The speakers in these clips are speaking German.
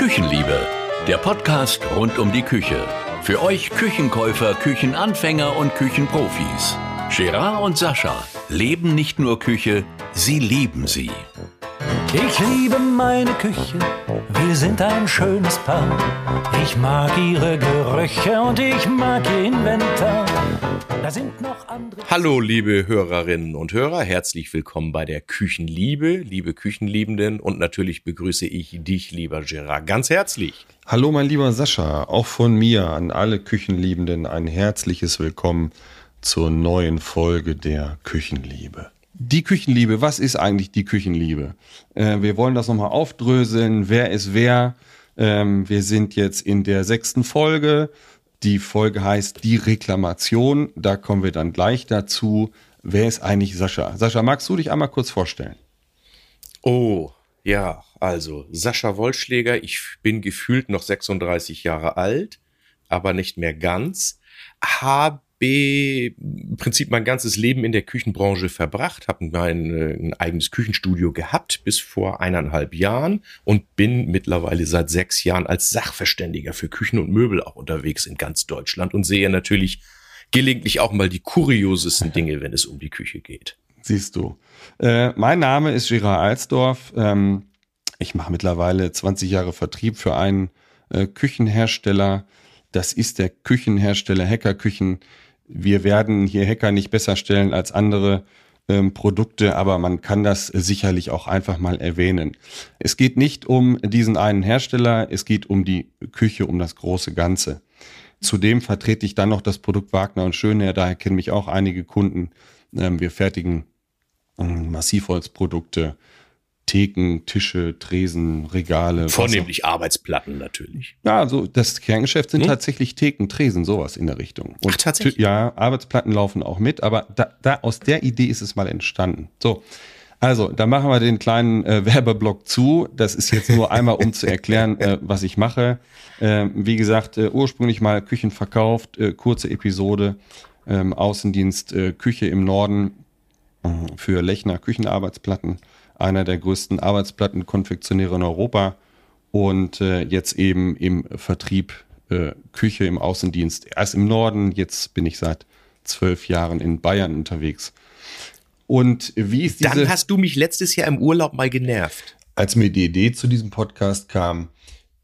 Küchenliebe, der Podcast rund um die Küche. Für euch Küchenkäufer, Küchenanfänger und Küchenprofis. Gerard und Sascha leben nicht nur Küche, sie lieben sie. Ich liebe meine Küche, wir sind ein schönes Paar. Ich mag ihre Gerüche und ich mag ihr Inventar. Da sind noch andere. Hallo, liebe Hörerinnen und Hörer, herzlich willkommen bei der Küchenliebe, liebe Küchenliebenden und natürlich begrüße ich dich, lieber Gerard, ganz herzlich. Hallo, mein lieber Sascha, auch von mir an alle Küchenliebenden ein herzliches Willkommen zur neuen Folge der Küchenliebe. Die Küchenliebe, was ist eigentlich die Küchenliebe? Äh, wir wollen das nochmal aufdröseln. Wer ist wer? Ähm, wir sind jetzt in der sechsten Folge. Die Folge heißt Die Reklamation. Da kommen wir dann gleich dazu. Wer ist eigentlich Sascha? Sascha, magst du dich einmal kurz vorstellen? Oh, ja, also Sascha Wollschläger, ich bin gefühlt noch 36 Jahre alt, aber nicht mehr ganz. Habe im Prinzip mein ganzes Leben in der Küchenbranche verbracht, habe mein äh, ein eigenes Küchenstudio gehabt bis vor eineinhalb Jahren und bin mittlerweile seit sechs Jahren als Sachverständiger für Küchen und Möbel auch unterwegs in ganz Deutschland und sehe natürlich gelegentlich auch mal die kuriosesten Dinge, wenn es um die Küche geht. Siehst du. Äh, mein Name ist Gerard Alsdorf. Ähm, ich mache mittlerweile 20 Jahre Vertrieb für einen äh, Küchenhersteller. Das ist der Küchenhersteller Hacker Küchen wir werden hier Hacker nicht besser stellen als andere ähm, Produkte, aber man kann das sicherlich auch einfach mal erwähnen. Es geht nicht um diesen einen Hersteller, es geht um die Küche, um das große Ganze. Zudem vertrete ich dann noch das Produkt Wagner und Schöner, daher kennen mich auch einige Kunden. Ähm, wir fertigen ähm, Massivholzprodukte, Theken, Tische, Tresen, Regale. Vornehmlich Arbeitsplatten natürlich. Ja, also das Kerngeschäft sind hm? tatsächlich Theken, Tresen, sowas in der Richtung. Und Ach, tatsächlich? Ja, Arbeitsplatten laufen auch mit, aber da, da aus der Idee ist es mal entstanden. So. Also, da machen wir den kleinen äh, Werbeblock zu. Das ist jetzt nur einmal, um zu erklären, äh, was ich mache. Äh, wie gesagt, äh, ursprünglich mal Küchen verkauft, äh, kurze Episode, ähm, Außendienst äh, Küche im Norden äh, für Lechner Küchenarbeitsplatten einer der größten Arbeitsplattenkonfektionäre in Europa und äh, jetzt eben im Vertrieb äh, Küche im Außendienst. Erst im Norden, jetzt bin ich seit zwölf Jahren in Bayern unterwegs. Und wie ist diese... Dann hast du mich letztes Jahr im Urlaub mal genervt. Als mir die Idee zu diesem Podcast kam,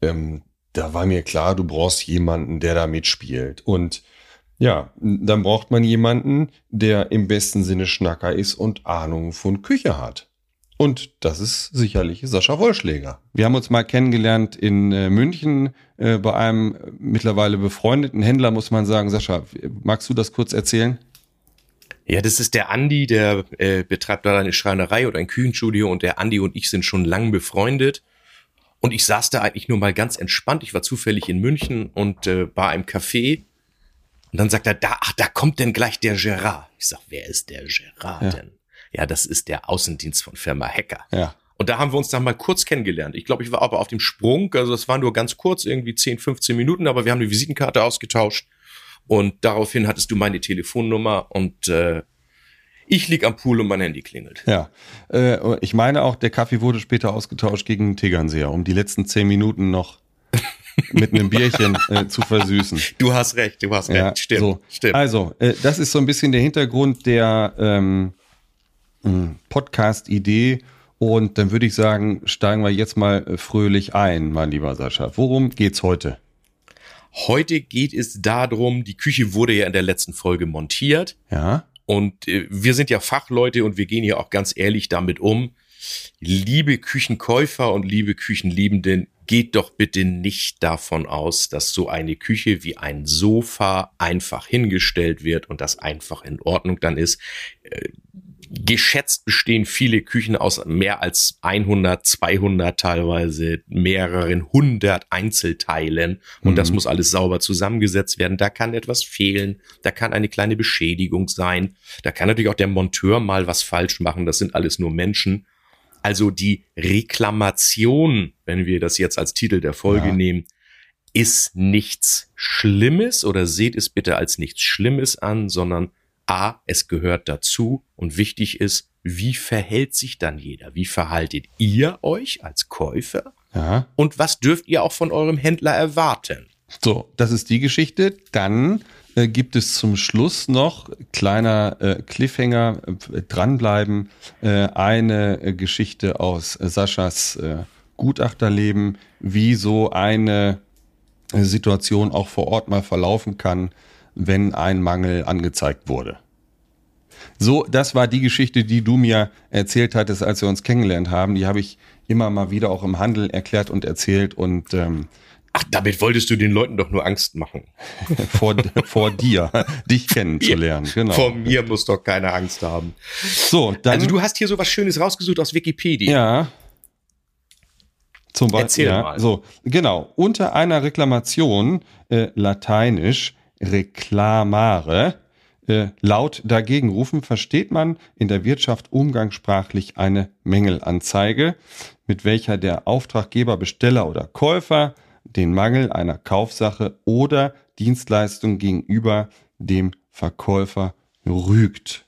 ähm, da war mir klar, du brauchst jemanden, der da mitspielt. Und ja, dann braucht man jemanden, der im besten Sinne Schnacker ist und Ahnung von Küche hat. Und das ist sicherlich Sascha Wollschläger. Wir haben uns mal kennengelernt in äh, München äh, bei einem mittlerweile befreundeten Händler, muss man sagen. Sascha, magst du das kurz erzählen? Ja, das ist der Andi, der äh, betreibt da eine Schreinerei oder ein Küchenstudio und der Andi und ich sind schon lang befreundet. Und ich saß da eigentlich nur mal ganz entspannt. Ich war zufällig in München und äh, bei einem Café. Und dann sagt er, da, ach, da kommt denn gleich der Gerard. Ich sag, wer ist der Gerard ja. denn? Ja, das ist der Außendienst von Firma Hacker. Ja. Und da haben wir uns dann mal kurz kennengelernt. Ich glaube, ich war aber auf dem Sprung, also das war nur ganz kurz, irgendwie 10, 15 Minuten, aber wir haben eine Visitenkarte ausgetauscht und daraufhin hattest du meine Telefonnummer und äh, ich lieg am Pool und mein Handy klingelt. Ja, äh, ich meine auch, der Kaffee wurde später ausgetauscht gegen Tegernseher, um die letzten zehn Minuten noch mit einem Bierchen äh, zu versüßen. Du hast recht, du hast recht, ja, stimmt, so. stimmt. Also, äh, das ist so ein bisschen der Hintergrund der ähm, Podcast-Idee. Und dann würde ich sagen, steigen wir jetzt mal äh, fröhlich ein, mein lieber Sascha. Worum geht's heute? Heute geht es darum, die Küche wurde ja in der letzten Folge montiert. Ja. Und äh, wir sind ja Fachleute und wir gehen ja auch ganz ehrlich damit um. Liebe Küchenkäufer und liebe Küchenliebenden, geht doch bitte nicht davon aus, dass so eine Küche wie ein Sofa einfach hingestellt wird und das einfach in Ordnung dann ist. Äh, geschätzt bestehen viele Küchen aus mehr als 100, 200, teilweise mehreren hundert Einzelteilen und mhm. das muss alles sauber zusammengesetzt werden. Da kann etwas fehlen, da kann eine kleine Beschädigung sein, da kann natürlich auch der Monteur mal was falsch machen, das sind alles nur Menschen. Also die Reklamation, wenn wir das jetzt als Titel der Folge ja. nehmen, ist nichts Schlimmes oder seht es bitte als nichts Schlimmes an, sondern A, es gehört dazu und wichtig ist, wie verhält sich dann jeder? Wie verhaltet ihr euch als Käufer? Ja. Und was dürft ihr auch von eurem Händler erwarten? So, das ist die Geschichte. Dann äh, gibt es zum Schluss noch kleiner äh, Cliffhanger, äh, dranbleiben, äh, eine äh, Geschichte aus äh, Saschas Gutachterleben, wie so eine Situation auch vor Ort mal verlaufen kann, wenn ein Mangel angezeigt wurde. So, das war die Geschichte, die du mir erzählt hattest, als wir uns kennengelernt haben. Die habe ich immer mal wieder auch im Handel erklärt und erzählt und ähm, Ach, damit wolltest du den Leuten doch nur Angst machen. vor, vor dir, dich kennenzulernen. Genau. Vor mir muss doch keine Angst haben. So, dann. Also du hast hier so was Schönes rausgesucht aus Wikipedia. Ja. Zum Beispiel. Erzähl ja, mal. So, genau. Unter einer Reklamation, äh, lateinisch reclamare, äh, laut dagegen rufen, versteht man in der Wirtschaft umgangssprachlich eine Mängelanzeige, mit welcher der Auftraggeber, Besteller oder Käufer den Mangel einer Kaufsache oder Dienstleistung gegenüber dem Verkäufer rügt.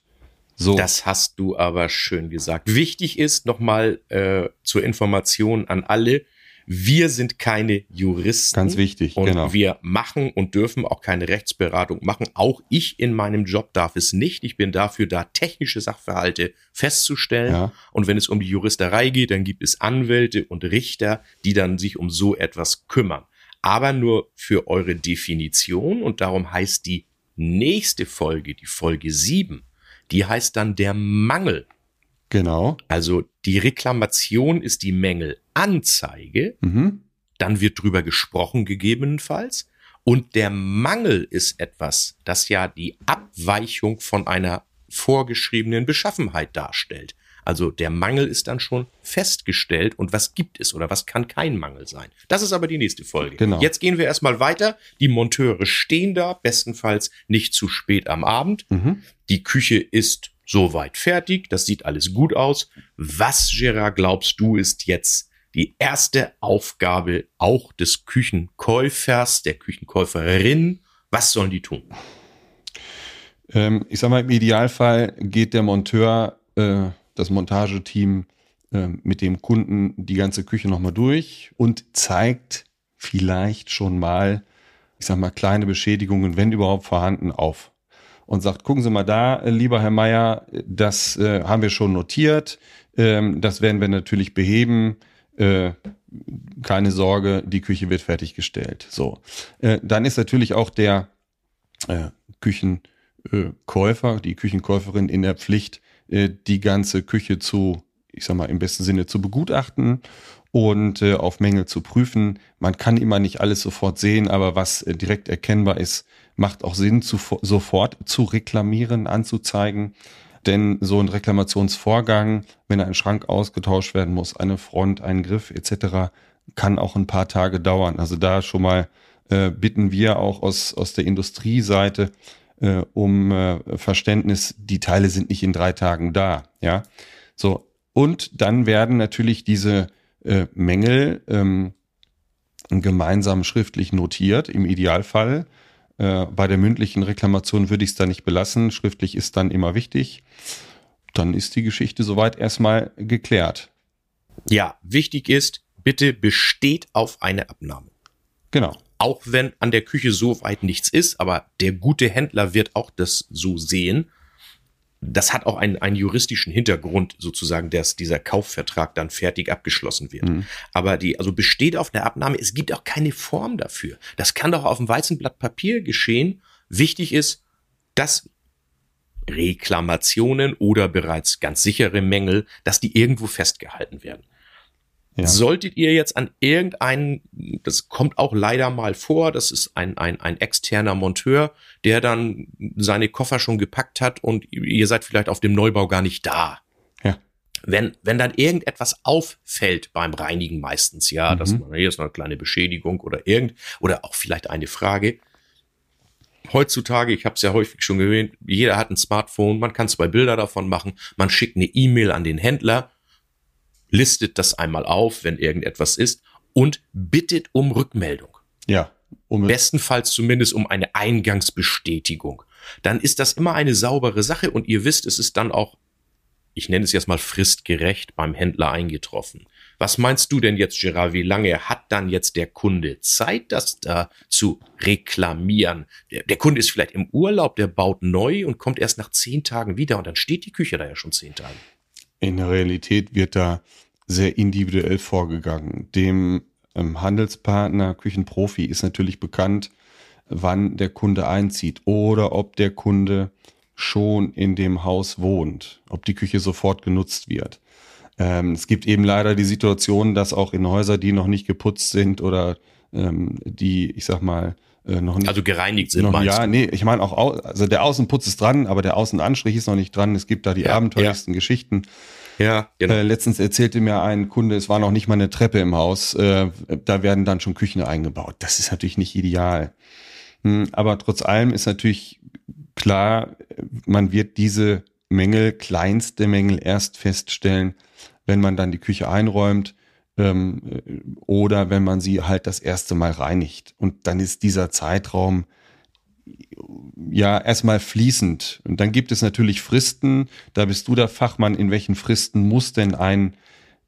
So. Das hast du aber schön gesagt. Wichtig ist nochmal äh, zur Information an alle, wir sind keine Juristen. Ganz wichtig, und genau. wir machen und dürfen auch keine Rechtsberatung machen. Auch ich in meinem Job darf es nicht. Ich bin dafür da, technische Sachverhalte festzustellen. Ja. Und wenn es um die Juristerei geht, dann gibt es Anwälte und Richter, die dann sich um so etwas kümmern. Aber nur für eure Definition und darum heißt die nächste Folge, die Folge 7, die heißt dann der Mangel. Genau. Also die Reklamation ist die Mängelanzeige, Mhm. dann wird drüber gesprochen gegebenenfalls. Und der Mangel ist etwas, das ja die Abweichung von einer vorgeschriebenen Beschaffenheit darstellt. Also der Mangel ist dann schon festgestellt und was gibt es oder was kann kein Mangel sein. Das ist aber die nächste Folge. Genau. Jetzt gehen wir erstmal weiter. Die Monteure stehen da, bestenfalls nicht zu spät am Abend. Mhm. Die Küche ist soweit fertig. Das sieht alles gut aus. Was, Gerard, glaubst du, ist jetzt die erste Aufgabe auch des Küchenkäufers, der Küchenkäuferin? Was sollen die tun? Ähm, ich sag mal, im Idealfall geht der Monteur, äh, das Montageteam äh, mit dem Kunden die ganze Küche nochmal durch und zeigt vielleicht schon mal, ich sag mal, kleine Beschädigungen, wenn überhaupt vorhanden, auf. Und sagt, gucken Sie mal da, lieber Herr Meier, das äh, haben wir schon notiert, ähm, das werden wir natürlich beheben. Äh, keine Sorge, die Küche wird fertiggestellt. So, äh, dann ist natürlich auch der äh, Küchenkäufer, die Küchenkäuferin in der Pflicht, äh, die ganze Küche zu, ich sag mal, im besten Sinne zu begutachten und äh, auf Mängel zu prüfen. Man kann immer nicht alles sofort sehen, aber was äh, direkt erkennbar ist, macht auch Sinn, zu, sofort zu reklamieren, anzuzeigen. Denn so ein Reklamationsvorgang, wenn ein Schrank ausgetauscht werden muss, eine Front, ein Griff etc., kann auch ein paar Tage dauern. Also da schon mal äh, bitten wir auch aus, aus der Industrieseite äh, um äh, Verständnis, die Teile sind nicht in drei Tagen da. Ja, so. Und dann werden natürlich diese äh, Mängel ähm, gemeinsam schriftlich notiert, im Idealfall. Äh, bei der mündlichen Reklamation würde ich es da nicht belassen. Schriftlich ist dann immer wichtig. Dann ist die Geschichte soweit erstmal geklärt. Ja, wichtig ist, bitte besteht auf eine Abnahme. Genau. Auch wenn an der Küche so weit nichts ist, aber der gute Händler wird auch das so sehen. Das hat auch einen, einen juristischen Hintergrund sozusagen, dass dieser Kaufvertrag dann fertig abgeschlossen wird. Mhm. Aber die, also besteht auf der Abnahme, es gibt auch keine Form dafür. Das kann doch auf einem weißen Blatt Papier geschehen. Wichtig ist, dass Reklamationen oder bereits ganz sichere Mängel, dass die irgendwo festgehalten werden. Ja. Solltet ihr jetzt an irgendeinen, das kommt auch leider mal vor, das ist ein, ein, ein externer Monteur, der dann seine Koffer schon gepackt hat und ihr seid vielleicht auf dem Neubau gar nicht da. Ja. Wenn, wenn dann irgendetwas auffällt beim Reinigen meistens, ja, Mhm. dass man hier ist noch eine kleine Beschädigung oder irgend, oder auch vielleicht eine Frage. Heutzutage, ich habe es ja häufig schon erwähnt, jeder hat ein Smartphone, man kann zwei Bilder davon machen, man schickt eine E-Mail an den Händler, listet das einmal auf, wenn irgendetwas ist und bittet um Rückmeldung. Ja. Um Bestenfalls zumindest um eine Eingangsbestätigung. Dann ist das immer eine saubere Sache und ihr wisst, es ist dann auch, ich nenne es jetzt mal fristgerecht beim Händler eingetroffen. Was meinst du denn jetzt, Gerard? Wie lange hat dann jetzt der Kunde Zeit, das da zu reklamieren? Der, der Kunde ist vielleicht im Urlaub, der baut neu und kommt erst nach zehn Tagen wieder und dann steht die Küche da ja schon zehn Tage. In der Realität wird da sehr individuell vorgegangen. Dem ähm, Handelspartner, Küchenprofi ist natürlich bekannt, wann der Kunde einzieht oder ob der Kunde schon in dem Haus wohnt, ob die Küche sofort genutzt wird. Ähm, es gibt eben leider die Situation, dass auch in Häusern, die noch nicht geputzt sind oder ähm, die, ich sag mal, äh, noch nicht. Also gereinigt sind, noch, Ja, du? nee, ich meine auch, au- also der Außenputz ist dran, aber der Außenanstrich ist noch nicht dran. Es gibt da die Ja, abenteuerlichsten Geschichten. Ja, genau. Äh, letztens erzählte mir ein Kunde, es war noch nicht mal eine Treppe im Haus, äh, da werden dann schon Küchen eingebaut. Das ist natürlich nicht ideal. Hm, aber trotz allem ist natürlich klar, man wird diese Mängel, kleinste Mängel erst feststellen, wenn man dann die Küche einräumt ähm, äh, oder wenn man sie halt das erste Mal reinigt. Und dann ist dieser Zeitraum ja erstmal fließend. Und dann gibt es natürlich Fristen. Da bist du der Fachmann. In welchen Fristen muss denn ein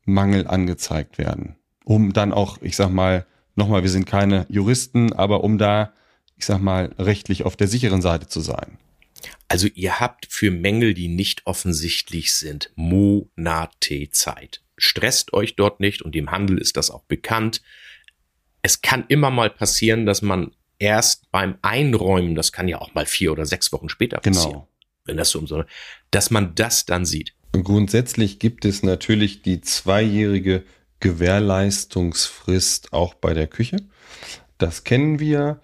Mangel angezeigt werden? Um dann auch, ich sag mal, nochmal, wir sind keine Juristen, aber um da, ich sag mal, rechtlich auf der sicheren Seite zu sein. Also ihr habt für Mängel, die nicht offensichtlich sind, Monate Zeit. Stresst euch dort nicht und im Handel ist das auch bekannt. Es kann immer mal passieren, dass man erst beim Einräumen, das kann ja auch mal vier oder sechs Wochen später passieren, Genau. wenn das so um so, dass man das dann sieht. Grundsätzlich gibt es natürlich die zweijährige Gewährleistungsfrist auch bei der Küche. Das kennen wir.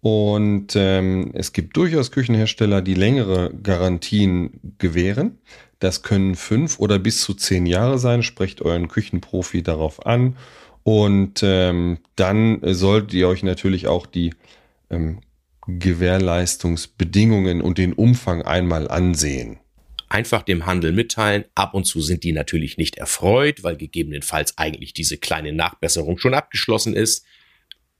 Und ähm, es gibt durchaus Küchenhersteller, die längere Garantien gewähren. Das können fünf oder bis zu zehn Jahre sein. Sprecht euren Küchenprofi darauf an. Und ähm, dann solltet ihr euch natürlich auch die ähm, Gewährleistungsbedingungen und den Umfang einmal ansehen. Einfach dem Handel mitteilen. Ab und zu sind die natürlich nicht erfreut, weil gegebenenfalls eigentlich diese kleine Nachbesserung schon abgeschlossen ist.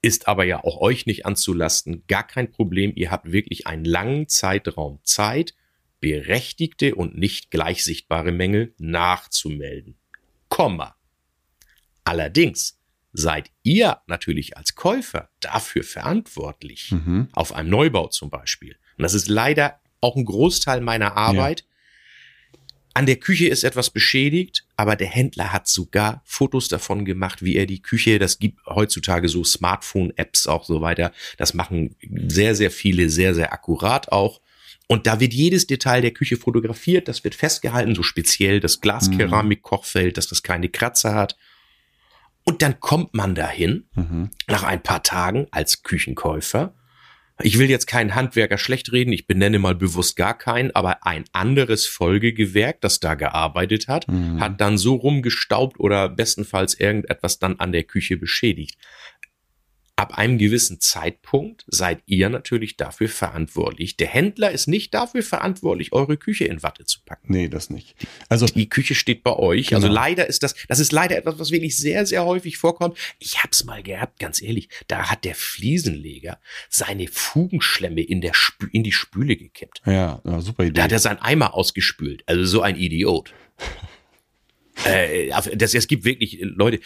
Ist aber ja auch euch nicht anzulasten. Gar kein Problem. Ihr habt wirklich einen langen Zeitraum Zeit, berechtigte und nicht gleich sichtbare Mängel nachzumelden. Komma. Allerdings seid ihr natürlich als Käufer dafür verantwortlich. Mhm. Auf einem Neubau zum Beispiel. Und das ist leider auch ein Großteil meiner Arbeit. An der Küche ist etwas beschädigt, aber der Händler hat sogar Fotos davon gemacht, wie er die Küche, das gibt heutzutage so Smartphone-Apps auch so weiter. Das machen sehr, sehr viele, sehr, sehr akkurat auch. Und da wird jedes Detail der Küche fotografiert, das wird festgehalten, so speziell das Glaskeramik-Kochfeld, dass das keine Kratzer hat. Und dann kommt man dahin, Mhm. nach ein paar Tagen als Küchenkäufer. Ich will jetzt keinen Handwerker schlecht reden, ich benenne mal bewusst gar keinen, aber ein anderes Folgegewerk, das da gearbeitet hat, Mhm. hat dann so rumgestaubt oder bestenfalls irgendetwas dann an der Küche beschädigt. Ab einem gewissen Zeitpunkt seid ihr natürlich dafür verantwortlich. Der Händler ist nicht dafür verantwortlich, eure Küche in Watte zu packen. Nee, das nicht. Also, Die Küche steht bei euch. Also Genau. leider ist das, das ist leider etwas, was wirklich sehr, sehr häufig vorkommt. Ich hab's mal gehabt, ganz ehrlich. Da hat der Fliesenleger seine Fugenschlemme in der Spü in die Spüle gekippt. ja, super Idee. Da hat er seinen Eimer ausgespült. Also so ein Idiot. äh, also das, es gibt wirklich äh, Leute.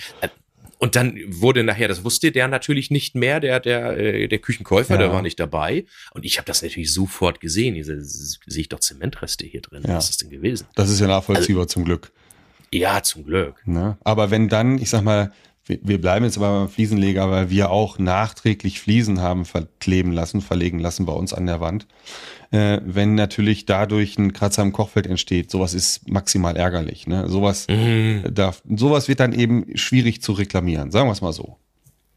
Und dann wurde nachher, das wusste der natürlich nicht mehr, der der äh, der Küchenkäufer, Ja. der war nicht dabei. Und ich habe das natürlich sofort gesehen. Diese sehe ich doch Zementreste hier drin. Ja. Was ist das denn gewesen? das ist ja nachvollziehbar Also zum Glück. Ja, zum Glück. Ne? Aber wenn dann, ich sag mal, wir, bleiben jetzt aber beim Fliesenleger, weil wir auch nachträglich Fliesen haben verkleben lassen, verlegen lassen bei uns an der Wand. Äh, wenn natürlich dadurch ein Kratzer im Kochfeld entsteht, sowas ist maximal ärgerlich. Ne? Sowas, Mhm. darf, sowas wird dann eben schwierig zu reklamieren, sagen wir es mal so.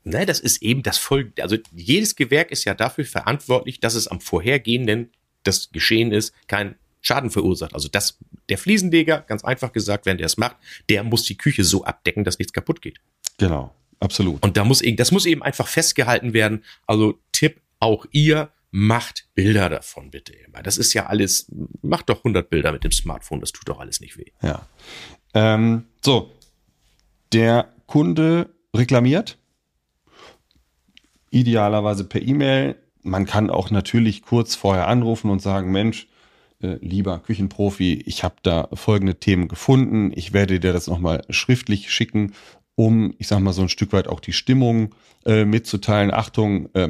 Ne, das ist eben das Folgende. Also jedes Gewerk ist ja dafür verantwortlich, dass es am vorhergehenden das Geschehen ist, kein Schaden verursacht. Also das, der Fliesenleger, ganz einfach gesagt, wenn der es macht, der muss die Küche so abdecken, dass nichts kaputt geht. Genau, absolut. Und da muss eben, das muss eben einfach festgehalten werden. Also Tipp, auch ihr macht Bilder davon bitte immer. Das ist ja alles, macht doch 100 Bilder mit dem Smartphone, das tut doch alles nicht weh. Ja. Ähm, so, der Kunde reklamiert, idealerweise per E-Mail. Man kann auch natürlich kurz vorher anrufen und sagen, Mensch, äh, lieber Küchenprofi, ich habe da folgende Themen gefunden. Ich werde dir das nochmal schriftlich schicken um, ich sag mal, so ein Stück weit auch die Stimmung äh, mitzuteilen. Achtung, äh,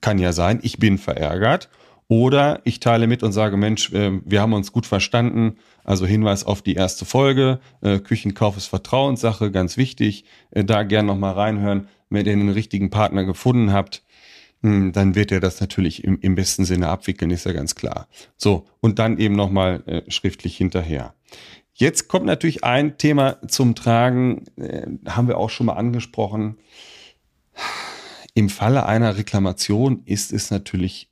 kann ja sein, ich bin verärgert. Oder ich teile mit und sage, Mensch, äh, wir haben uns gut verstanden. Also Hinweis auf die erste Folge. Äh, Küchenkauf ist Vertrauenssache, ganz wichtig. Äh, da gern nochmal reinhören. Wenn ihr den richtigen Partner gefunden habt, hm, dann wird er das natürlich im, im besten Sinne abwickeln, ist ja ganz klar. So, und dann eben nochmal äh, schriftlich hinterher. Jetzt kommt natürlich ein Thema zum Tragen, äh, haben wir auch schon mal angesprochen. Im Falle einer Reklamation ist es natürlich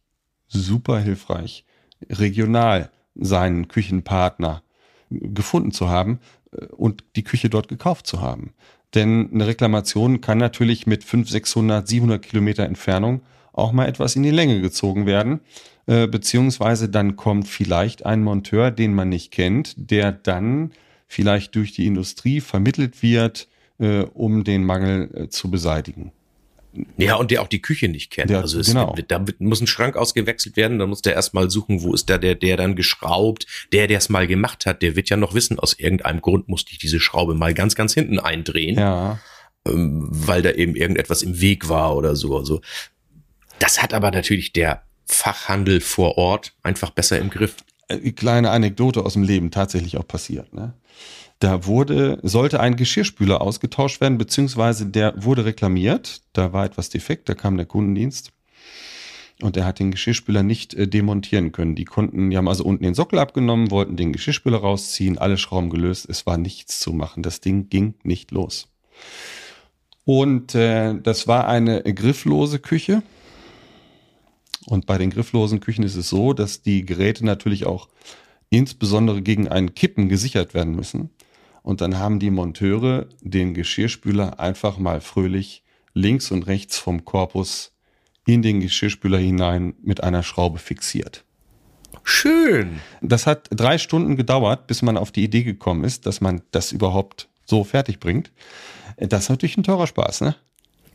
super hilfreich, regional seinen Küchenpartner gefunden zu haben äh, und die Küche dort gekauft zu haben. Denn eine Reklamation kann natürlich mit 500, 600, 700 Kilometer Entfernung auch mal etwas in die Länge gezogen werden. Äh, beziehungsweise dann kommt vielleicht ein Monteur, den man nicht kennt, der dann vielleicht durch die Industrie vermittelt wird, äh, um den Mangel äh, zu beseitigen. Ja, und der auch die Küche nicht kennt. Der, also es, genau. da muss ein Schrank ausgewechselt werden, dann muss der erstmal suchen, wo ist da der, der dann geschraubt. Der, der es mal gemacht hat, der wird ja noch wissen, aus irgendeinem Grund musste ich diese Schraube mal ganz, ganz hinten eindrehen. Ja. Ähm, weil da eben irgendetwas im Weg war oder so. Also, das hat aber natürlich der Fachhandel vor Ort einfach besser im Griff. Äh, Kleine Anekdote aus dem Leben tatsächlich auch passiert. Ne? Da wurde, sollte ein Geschirrspüler ausgetauscht werden, beziehungsweise der wurde reklamiert. Da war etwas defekt, da kam der Kundendienst. Und er hat den Geschirrspüler nicht äh, demontieren können. Die konnten, die haben also unten den Sockel abgenommen, wollten den Geschirrspüler rausziehen, alle Schrauben gelöst, es war nichts zu machen. Das Ding ging nicht los. Und äh, das war eine grifflose Küche. Und bei den grifflosen Küchen ist es so, dass die Geräte natürlich auch insbesondere gegen ein Kippen gesichert werden müssen. Und dann haben die Monteure den Geschirrspüler einfach mal fröhlich links und rechts vom Korpus in den Geschirrspüler hinein mit einer Schraube fixiert. Schön. Das hat drei Stunden gedauert, bis man auf die Idee gekommen ist, dass man das überhaupt so fertig bringt. Das ist natürlich ein teurer Spaß, ne?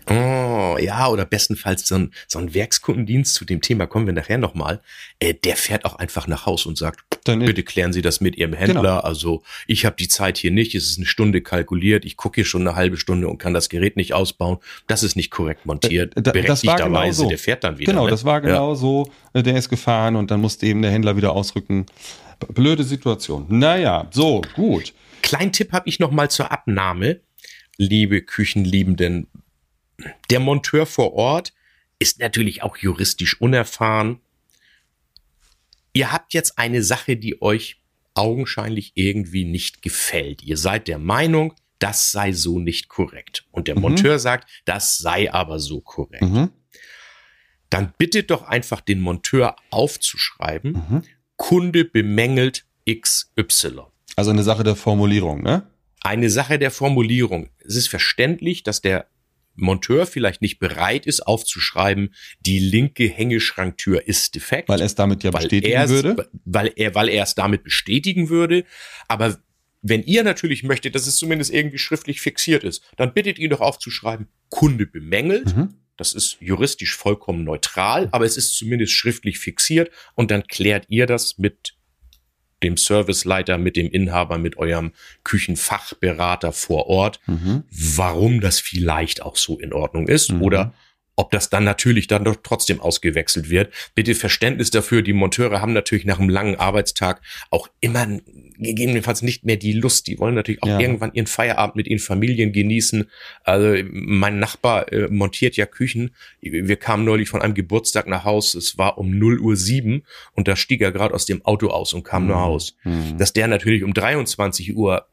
Oh, ja, oder bestenfalls so ein, so ein Werkskundendienst, zu dem Thema kommen wir nachher nochmal, äh, der fährt auch einfach nach Haus und sagt, Dann bitte klären Sie das mit Ihrem Händler. Genau. Also ich habe die Zeit hier nicht, es ist eine Stunde kalkuliert, ich gucke hier schon eine halbe Stunde und kann das Gerät nicht ausbauen. Das ist nicht korrekt montiert. Äh, da- das war genau so. der fährt dann wieder. Genau, ne? das war genau so. Äh, Der ist gefahren und dann musste eben der Händler wieder ausrücken. Blöde Situation. Naja, so, gut. Kleinen Tipp habe ich noch mal zur Abnahme, liebe Küchenliebenden. Der Monteur vor Ort ist natürlich auch juristisch unerfahren. Ihr habt jetzt eine Sache, die euch augenscheinlich irgendwie nicht gefällt. Ihr seid der Meinung, das sei so nicht korrekt. Und der Mhm. Monteur sagt, das sei aber so korrekt. Mhm. Dann bittet doch einfach den Monteur aufzuschreiben, Mhm. Kunde bemängelt XY Also eine Sache der Formulierung, ne? eine Sache der Formulierung. Es ist verständlich, dass der Monteur vielleicht nicht bereit ist, aufzuschreiben, die linke Hängeschranktür ist defekt. Weil er es damit ja bestätigen es- würde. Weil er, weil er es damit bestätigen würde. Aber wenn ihr natürlich möchtet, dass es zumindest irgendwie schriftlich fixiert ist, dann bittet ihn doch aufzuschreiben, Kunde bemängelt. Mhm. Das ist juristisch vollkommen neutral, aber es ist zumindest schriftlich fixiert und dann klärt ihr das mit dem Serviceleiter, mit dem Inhaber, mit eurem Küchenfachberater vor Ort, Mhm. warum das vielleicht auch so in Ordnung ist Mhm. oder ob das dann natürlich dann doch trotzdem ausgewechselt wird. Bitte Verständnis dafür. Die Monteure haben natürlich nach einem langen Arbeitstag auch immer gegebenenfalls nicht mehr die Lust. Die wollen natürlich auch Ja. irgendwann ihren Feierabend mit ihren Familien genießen. Also mein Nachbar äh, montiert ja Küchen. Wir kamen neulich von einem Geburtstag nach Haus. Es war um 0 Uhr 7 und da stieg er gerade aus dem Auto aus und kam nach Haus Mhm. dass der natürlich um 23 Uhr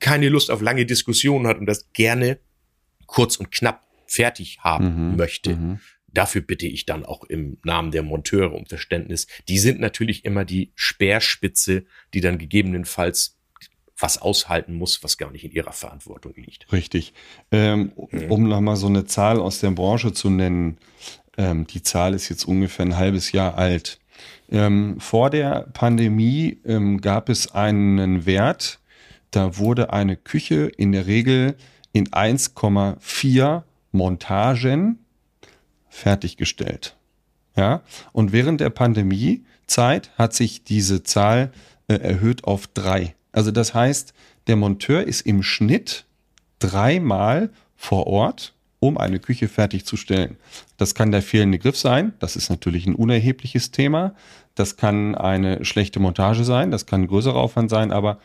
keine Lust auf lange Diskussionen hat und das gerne kurz und knapp fertig haben Mhm. möchte. Mhm. Dafür bitte ich dann auch im Namen der Monteure um Verständnis. Die sind natürlich immer die Speerspitze, die dann gegebenenfalls was aushalten muss, was gar nicht in ihrer Verantwortung liegt. Richtig. Ähm, Mhm. um nochmal so eine Zahl aus der Branche zu nennen, ähm, die Zahl ist jetzt ungefähr ein halbes Jahr alt. Ähm, vor der Pandemie ähm, gab es einen Wert, da wurde eine Küche in der Regel in 1,4 Montagen fertiggestellt. Ja, und während der Pandemiezeit hat sich diese Zahl äh, erhöht auf drei. Also das heißt, der Monteur ist im Schnitt dreimal vor Ort, um eine Küche fertigzustellen. Das kann der fehlende Griff sein. Das ist natürlich ein unerhebliches Thema. Das kann eine schlechte Montage sein. Das kann ein größerer Aufwand sein. Aber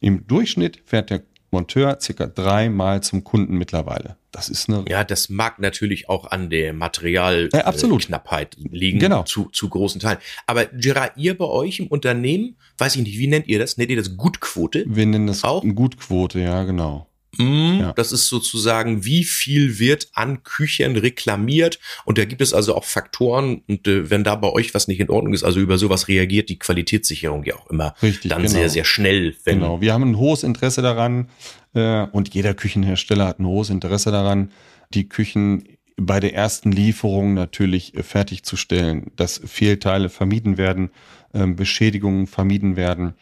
im Durchschnitt fährt der Monteur circa dreimal zum Kunden mittlerweile. Das ist eine. Ja, das mag natürlich auch an der Materialknappheit ja, äh, liegen, genau. zu, zu großen Teilen. Aber Gerard, ihr bei euch im Unternehmen, weiß ich nicht, wie nennt ihr das? Nennt ihr das Gutquote? Wir nennen das auch Gutquote, ja, genau. Mm, ja. Das ist sozusagen, wie viel wird an Küchen reklamiert. Und da gibt es also auch Faktoren. Und äh, wenn da bei euch was nicht in Ordnung ist, also über sowas reagiert die Qualitätssicherung ja auch immer Richtig, dann genau. sehr, sehr schnell. Genau, wir haben ein hohes Interesse daran äh, und jeder Küchenhersteller hat ein hohes Interesse daran, die Küchen bei der ersten Lieferung natürlich äh, fertigzustellen, dass Fehlteile vermieden werden, äh, Beschädigungen vermieden werden.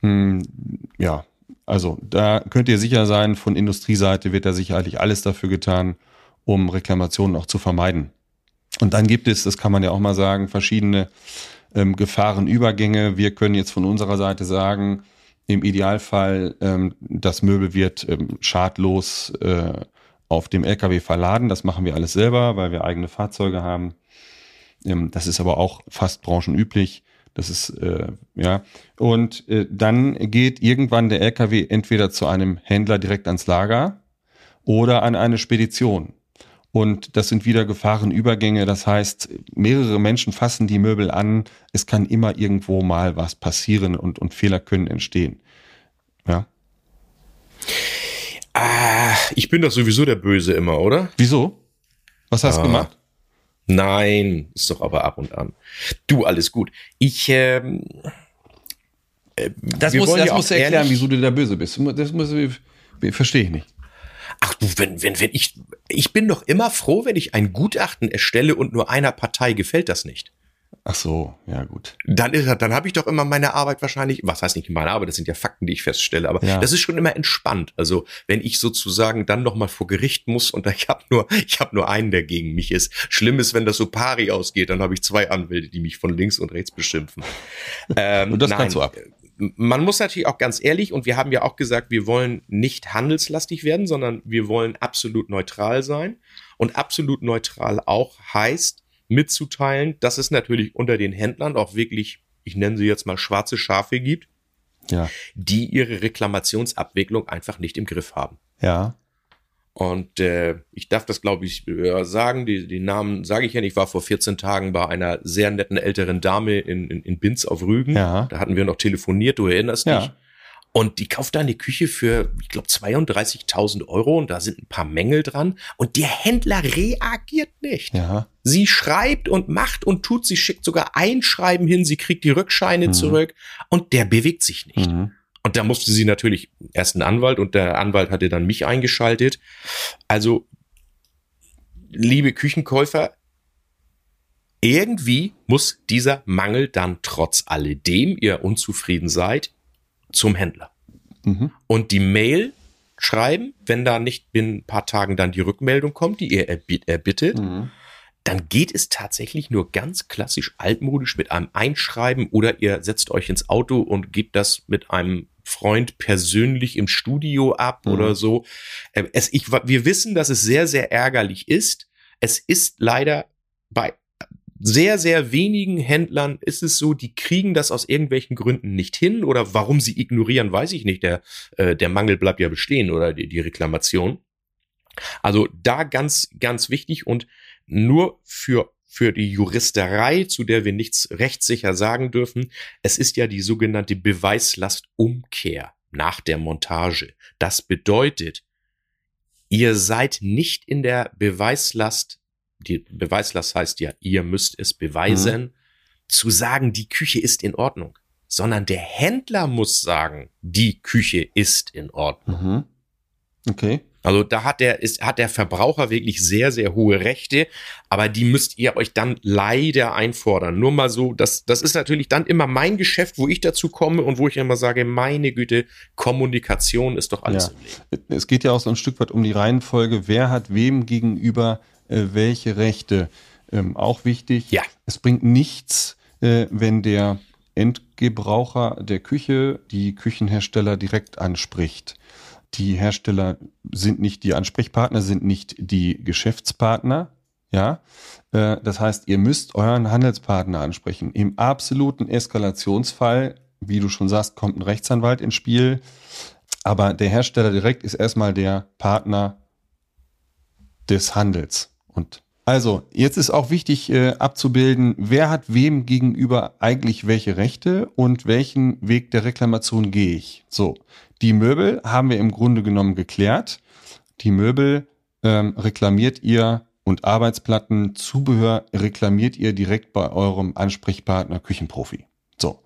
Hm, ja, also da könnt ihr sicher sein, von Industrieseite wird da sicherlich alles dafür getan, um Reklamationen auch zu vermeiden. Und dann gibt es, das kann man ja auch mal sagen, verschiedene ähm, Gefahrenübergänge. Wir können jetzt von unserer Seite sagen, im Idealfall, ähm, das Möbel wird ähm, schadlos äh, auf dem LKW verladen. Das machen wir alles selber, weil wir eigene Fahrzeuge haben. Ähm, das ist aber auch fast branchenüblich. Das ist, äh, ja. Und äh, dann geht irgendwann der LKW entweder zu einem Händler direkt ans Lager oder an eine Spedition. Und das sind wieder Gefahrenübergänge. Das heißt, mehrere Menschen fassen die Möbel an. Es kann immer irgendwo mal was passieren und, und Fehler können entstehen. Ja. Ah, ich bin doch sowieso der Böse immer, oder? Wieso? Was hast du Ah. gemacht? Nein, ist doch aber ab und an. Du, alles gut. Ich, ähm, äh, Das wir musst, wollen das ja musst du erklären, wieso du der Böse bist. Das muss, verstehe ich nicht. Ach du, wenn, wenn, wenn ich, ich bin doch immer froh, wenn ich ein Gutachten erstelle und nur einer Partei gefällt das nicht. Ach so, ja gut. Dann ist, dann habe ich doch immer meine Arbeit wahrscheinlich, was heißt nicht meine Arbeit, das sind ja Fakten, die ich feststelle, aber Ja. das ist schon immer entspannt. Also wenn ich sozusagen dann noch mal vor Gericht muss und ich habe nur, ich habe nur einen, der gegen mich ist. Schlimm ist, wenn das so pari ausgeht, dann habe ich zwei Anwälte, die mich von links und rechts beschimpfen. Ähm, Und das kannst du ab. Man muss natürlich auch ganz ehrlich, und wir haben ja auch gesagt, wir wollen nicht handelslastig werden, sondern wir wollen absolut neutral sein. Und absolut neutral auch heißt, mitzuteilen, dass es natürlich unter den Händlern auch wirklich, ich nenne sie jetzt mal schwarze Schafe gibt, Ja. die ihre Reklamationsabwicklung einfach nicht im Griff haben. Ja. Und äh, ich darf das, glaube ich, äh, sagen, die, die Namen sage ich ja nicht. Ich war vor 14 Tagen bei einer sehr netten älteren Dame in, in, in Binz auf Rügen. Ja. Da hatten wir noch telefoniert, du erinnerst Ja. dich. Und die kauft da eine Küche für, ich glaube, 32.000 Euro und da sind ein paar Mängel dran. Und der Händler reagiert nicht. Ja. Sie schreibt und macht und tut, sie schickt sogar Einschreiben hin, sie kriegt die Rückscheine Mhm. zurück und der bewegt sich nicht. Mhm. Und da musste sie natürlich erst einen Anwalt und der Anwalt hatte dann mich eingeschaltet. Also, liebe Küchenkäufer, irgendwie muss dieser Mangel dann trotz alledem ihr unzufrieden seid zum Händler. Mhm. Und die Mail schreiben, wenn da nicht in ein paar Tagen dann die Rückmeldung kommt, die ihr erbi- erbittet, Mhm. dann geht es tatsächlich nur ganz klassisch altmodisch mit einem Einschreiben oder ihr setzt euch ins Auto und gebt das mit einem Freund persönlich im Studio ab Mhm. oder so. Äh, Es, ich, wir wissen, dass es sehr, sehr ärgerlich ist. Es ist leider bei sehr, sehr wenigen Händlern ist es so, die kriegen das aus irgendwelchen Gründen nicht hin oder warum sie ignorieren, weiß ich nicht. Der, äh, der Mangel bleibt ja bestehen oder die, die Reklamation. Also da ganz, ganz wichtig und nur für, für die Juristerei, zu der wir nichts rechtssicher sagen dürfen. Es ist ja die sogenannte Beweislastumkehr nach der Montage. Das bedeutet, ihr seid nicht in der Beweislast, die Beweislast heißt ja, ihr müsst es beweisen, zu sagen, die Küche ist in Ordnung, sondern der Händler muss sagen, die Küche ist in Ordnung. Mhm. Okay. Also da hat der, ist, hat der Verbraucher wirklich sehr, sehr hohe Rechte, aber die müsst ihr euch dann leider einfordern. Nur mal so, das, das ist natürlich dann immer mein Geschäft, wo ich dazu komme und wo ich immer sage, meine Güte, Kommunikation ist doch alles Ja. im Leben. Es geht ja auch so ein Stück weit um die Reihenfolge, wer hat wem gegenüber welche Rechte. Ähm, auch wichtig. Ja. Es bringt nichts, äh, wenn der Endgebraucher der Küche die Küchenhersteller direkt anspricht. Die Hersteller sind nicht die Ansprechpartner, sind nicht die Geschäftspartner. Ja, äh, das heißt, ihr müsst euren Handelspartner ansprechen. Im absoluten Eskalationsfall, wie du schon sagst, kommt ein Rechtsanwalt ins Spiel. Aber der Hersteller direkt ist erstmal der Partner des Handels. Und also, jetzt ist auch wichtig äh, abzubilden, wer hat wem gegenüber eigentlich welche Rechte und welchen Weg der Reklamation gehe ich. So, die Möbel haben wir im Grunde genommen geklärt. Die Möbel ähm, reklamiert ihr und Arbeitsplatten, Zubehör reklamiert ihr direkt bei eurem Ansprechpartner Küchenprofi. So,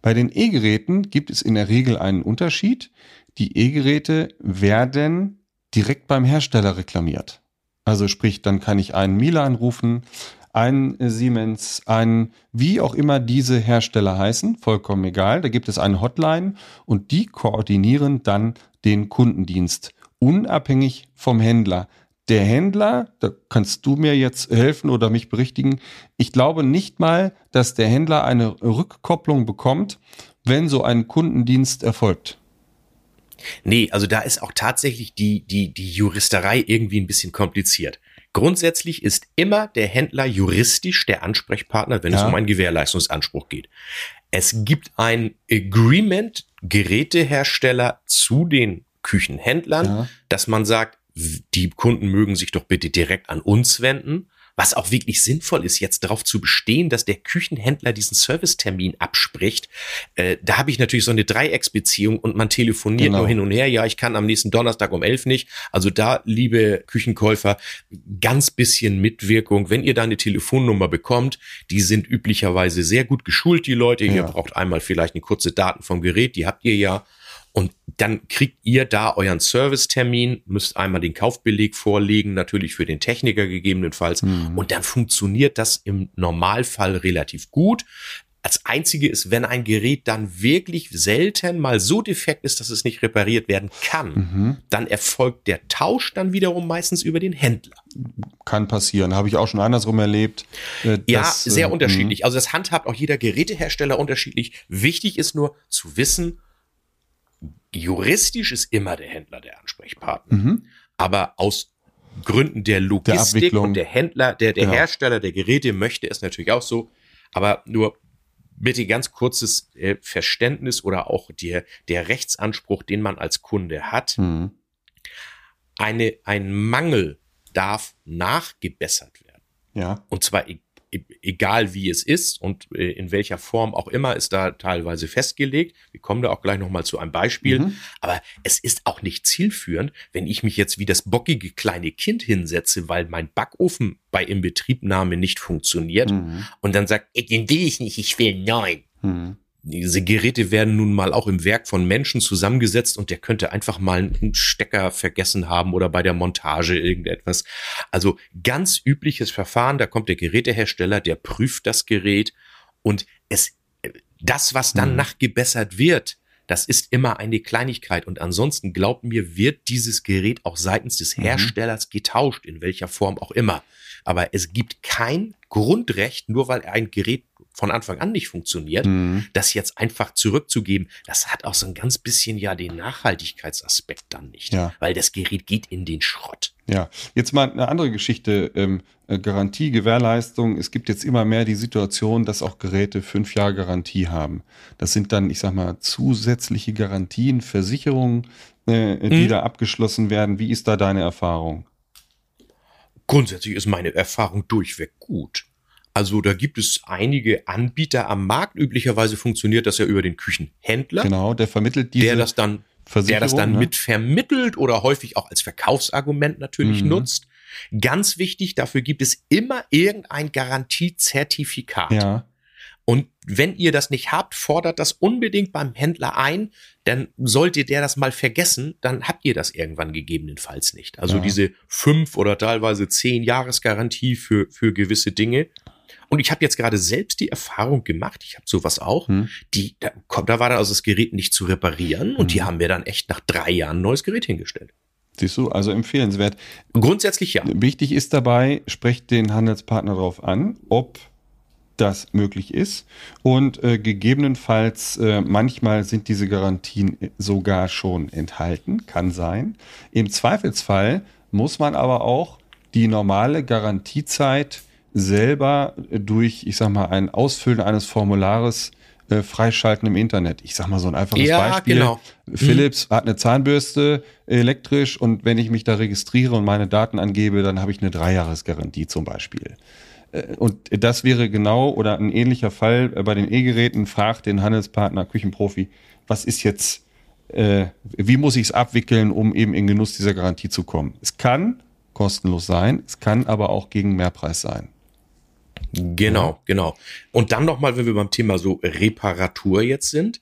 bei den E-Geräten gibt es in der Regel einen Unterschied. Die E-Geräte werden direkt beim Hersteller reklamiert. Also sprich, dann kann ich einen Miele anrufen, einen Siemens, einen, wie auch immer diese Hersteller heißen, vollkommen egal. Da gibt es eine Hotline und die koordinieren dann den Kundendienst, unabhängig vom Händler. Der Händler, da kannst du mir jetzt helfen oder mich berichtigen, ich glaube nicht mal, dass der Händler eine Rückkopplung bekommt, wenn so ein Kundendienst erfolgt. Nee, also da ist auch tatsächlich die, die, die Juristerei irgendwie ein bisschen kompliziert. Grundsätzlich ist immer der Händler juristisch der Ansprechpartner, wenn ja. es um einen Gewährleistungsanspruch geht. Es gibt ein Agreement Gerätehersteller zu den Küchenhändlern, ja. dass man sagt, die Kunden mögen sich doch bitte direkt an uns wenden was auch wirklich sinnvoll ist, jetzt darauf zu bestehen, dass der Küchenhändler diesen Servicetermin abspricht. Äh, da habe ich natürlich so eine Dreiecksbeziehung und man telefoniert genau. nur hin und her. Ja, ich kann am nächsten Donnerstag um elf nicht. Also da, liebe Küchenkäufer, ganz bisschen Mitwirkung. Wenn ihr da eine Telefonnummer bekommt, die sind üblicherweise sehr gut geschult, die Leute. Ja. Ihr braucht einmal vielleicht eine kurze Daten vom Gerät, die habt ihr ja. Und dann kriegt ihr da euren Servicetermin, müsst einmal den Kaufbeleg vorlegen, natürlich für den Techniker gegebenenfalls. Mhm. Und dann funktioniert das im Normalfall relativ gut. Als einzige ist, wenn ein Gerät dann wirklich selten mal so defekt ist, dass es nicht repariert werden kann, mhm. dann erfolgt der Tausch dann wiederum meistens über den Händler. Kann passieren, habe ich auch schon andersrum erlebt. Äh, ja, das, sehr äh, unterschiedlich. Also das handhabt auch jeder Gerätehersteller unterschiedlich. Wichtig ist nur zu wissen, juristisch ist immer der Händler der Ansprechpartner. Mhm. Aber aus Gründen der Logistik der und der Händler, der, der ja. Hersteller der Geräte möchte es natürlich auch so. Aber nur bitte ganz kurzes äh, Verständnis oder auch der, der Rechtsanspruch, den man als Kunde hat. Mhm. Eine, ein Mangel darf nachgebessert werden. Ja. Und zwar e-, E-, egal wie es ist und äh, in welcher Form auch immer, ist da teilweise festgelegt. Wir kommen da auch gleich nochmal zu einem Beispiel. Mhm. Aber es ist auch nicht zielführend, wenn ich mich jetzt wie das bockige kleine Kind hinsetze, weil mein Backofen bei Inbetriebnahme nicht funktioniert mhm. und dann sagt, den will ich nicht, ich will neun. Mhm diese Geräte werden nun mal auch im Werk von Menschen zusammengesetzt und der könnte einfach mal einen Stecker vergessen haben oder bei der Montage irgendetwas. Also ganz übliches Verfahren, da kommt der Gerätehersteller, der prüft das Gerät und es, das, was dann mhm. nachgebessert wird, das ist immer eine Kleinigkeit. Und ansonsten, glaubt mir, wird dieses Gerät auch seitens des mhm. Herstellers getauscht, in welcher Form auch immer. Aber es gibt kein Grundrecht, nur weil ein Gerät von Anfang an nicht funktioniert, mhm. das jetzt einfach zurückzugeben, das hat auch so ein ganz bisschen ja den Nachhaltigkeitsaspekt dann nicht, ja. weil das Gerät geht in den Schrott. Ja, jetzt mal eine andere Geschichte, ähm, äh, Garantie, Gewährleistung. Es gibt jetzt immer mehr die Situation, dass auch Geräte fünf Jahre Garantie haben. Das sind dann, ich sag mal, zusätzliche Garantien, Versicherungen, äh, die mhm. da abgeschlossen werden. Wie ist da deine Erfahrung? Grundsätzlich ist meine Erfahrung durchweg gut. Also da gibt es einige Anbieter am Markt. Üblicherweise funktioniert das ja über den Küchenhändler. Genau, der vermittelt diese der das dann, der das dann ne? mit vermittelt oder häufig auch als Verkaufsargument natürlich mhm. nutzt. Ganz wichtig, dafür gibt es immer irgendein Garantiezertifikat. Ja. Und wenn ihr das nicht habt, fordert das unbedingt beim Händler ein, denn sollte der das mal vergessen, dann habt ihr das irgendwann gegebenenfalls nicht. Also ja. diese fünf oder teilweise zehn Jahresgarantie für, für gewisse Dinge und ich habe jetzt gerade selbst die Erfahrung gemacht, ich habe sowas auch, hm. die, da, da war dann also das Gerät nicht zu reparieren und hm. die haben mir dann echt nach drei Jahren ein neues Gerät hingestellt. Siehst du, also empfehlenswert. Grundsätzlich ja. Wichtig ist dabei, sprecht den Handelspartner darauf an, ob das möglich ist. Und äh, gegebenenfalls, äh, manchmal sind diese Garantien sogar schon enthalten, kann sein. Im Zweifelsfall muss man aber auch die normale Garantiezeit selber durch, ich sag mal, ein Ausfüllen eines Formulares äh, freischalten im Internet. Ich sag mal so ein einfaches Ja, Beispiel. genau. Philips hat eine Zahnbürste elektrisch und wenn ich mich da registriere und meine Daten angebe, dann habe ich eine Dreijahresgarantie zum Beispiel. Äh, Und das wäre genau oder ein ähnlicher Fall äh, bei den E-Geräten. Fragt den Handelspartner, Küchenprofi, was ist jetzt, äh, wie muss ich es abwickeln, um eben in Genuss dieser Garantie zu kommen? Es kann kostenlos sein, es kann aber auch gegen Mehrpreis sein. Genau, genau. Und dann nochmal, wenn wir beim Thema so Reparatur jetzt sind,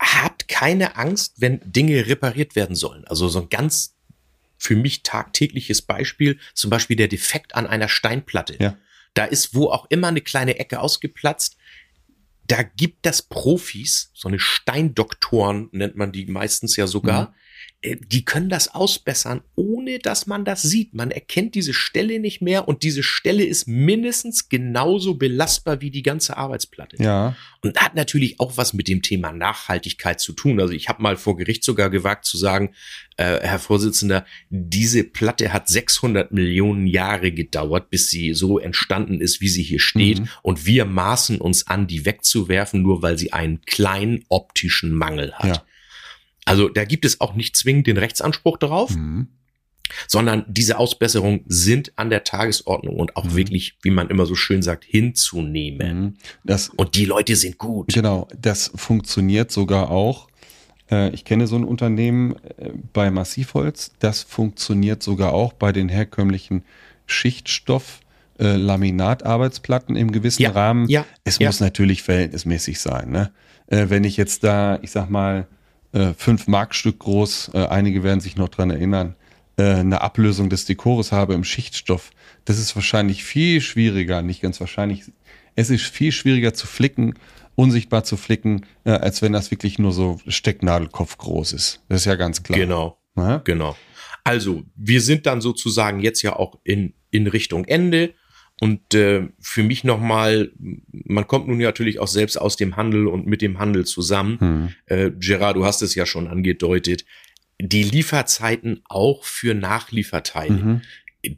habt keine Angst, wenn Dinge repariert werden sollen. Also so ein ganz für mich tagtägliches Beispiel, zum Beispiel der Defekt an einer Steinplatte. Ja. Da ist wo auch immer eine kleine Ecke ausgeplatzt. Da gibt das Profis, so eine Steindoktoren nennt man die meistens ja sogar, äh, die können das ausbessern, ohne dass man das sieht. Man erkennt diese Stelle nicht mehr und diese Stelle ist mindestens genauso belastbar wie die ganze Arbeitsplatte. Ja, Und hat natürlich auch was mit dem Thema Nachhaltigkeit zu tun. Also ich habe mal vor Gericht sogar gewagt zu sagen, äh, Herr Vorsitzender, diese Platte hat 600 Millionen Jahre gedauert, bis sie so entstanden ist, wie sie hier steht. Mhm. Und wir maßen uns an, die wegzuwerfen, nur weil sie einen kleinen optischen Mangel hat. ja. Also da gibt es auch nicht zwingend den Rechtsanspruch darauf, Mhm. sondern diese Ausbesserungen sind an der Tagesordnung und auch Mhm. wirklich, wie man immer so schön sagt, hinzunehmen. Mhm. Das, Und die Leute sind gut. Genau, das funktioniert sogar auch. Äh, Ich kenne so ein Unternehmen äh, bei Massivholz, das funktioniert sogar auch bei den herkömmlichen Schichtstoff. äh, Laminatarbeitsplatten im gewissen Ja, Rahmen. ja, es ja. muss natürlich verhältnismäßig sein. Ne? Wenn ich jetzt da, ich sag mal, äh, fünf Markstück groß, äh, einige werden sich noch dran erinnern, äh, eine Ablösung des Dekores habe im Schichtstoff, das ist wahrscheinlich viel schwieriger, nicht ganz wahrscheinlich, es ist viel schwieriger zu flicken, unsichtbar zu flicken, äh, als wenn das wirklich nur so Stecknadelkopf groß ist. Das ist ja ganz klar. Genau, Ne? genau. Also, wir sind dann sozusagen jetzt ja auch in, in Richtung Ende. Und äh, für mich nochmal, man kommt nun natürlich auch selbst aus dem Handel und mit dem Handel zusammen. Hm. Äh, Gerard, du hast es ja schon angedeutet. Die Lieferzeiten auch für Nachlieferteile. Mhm.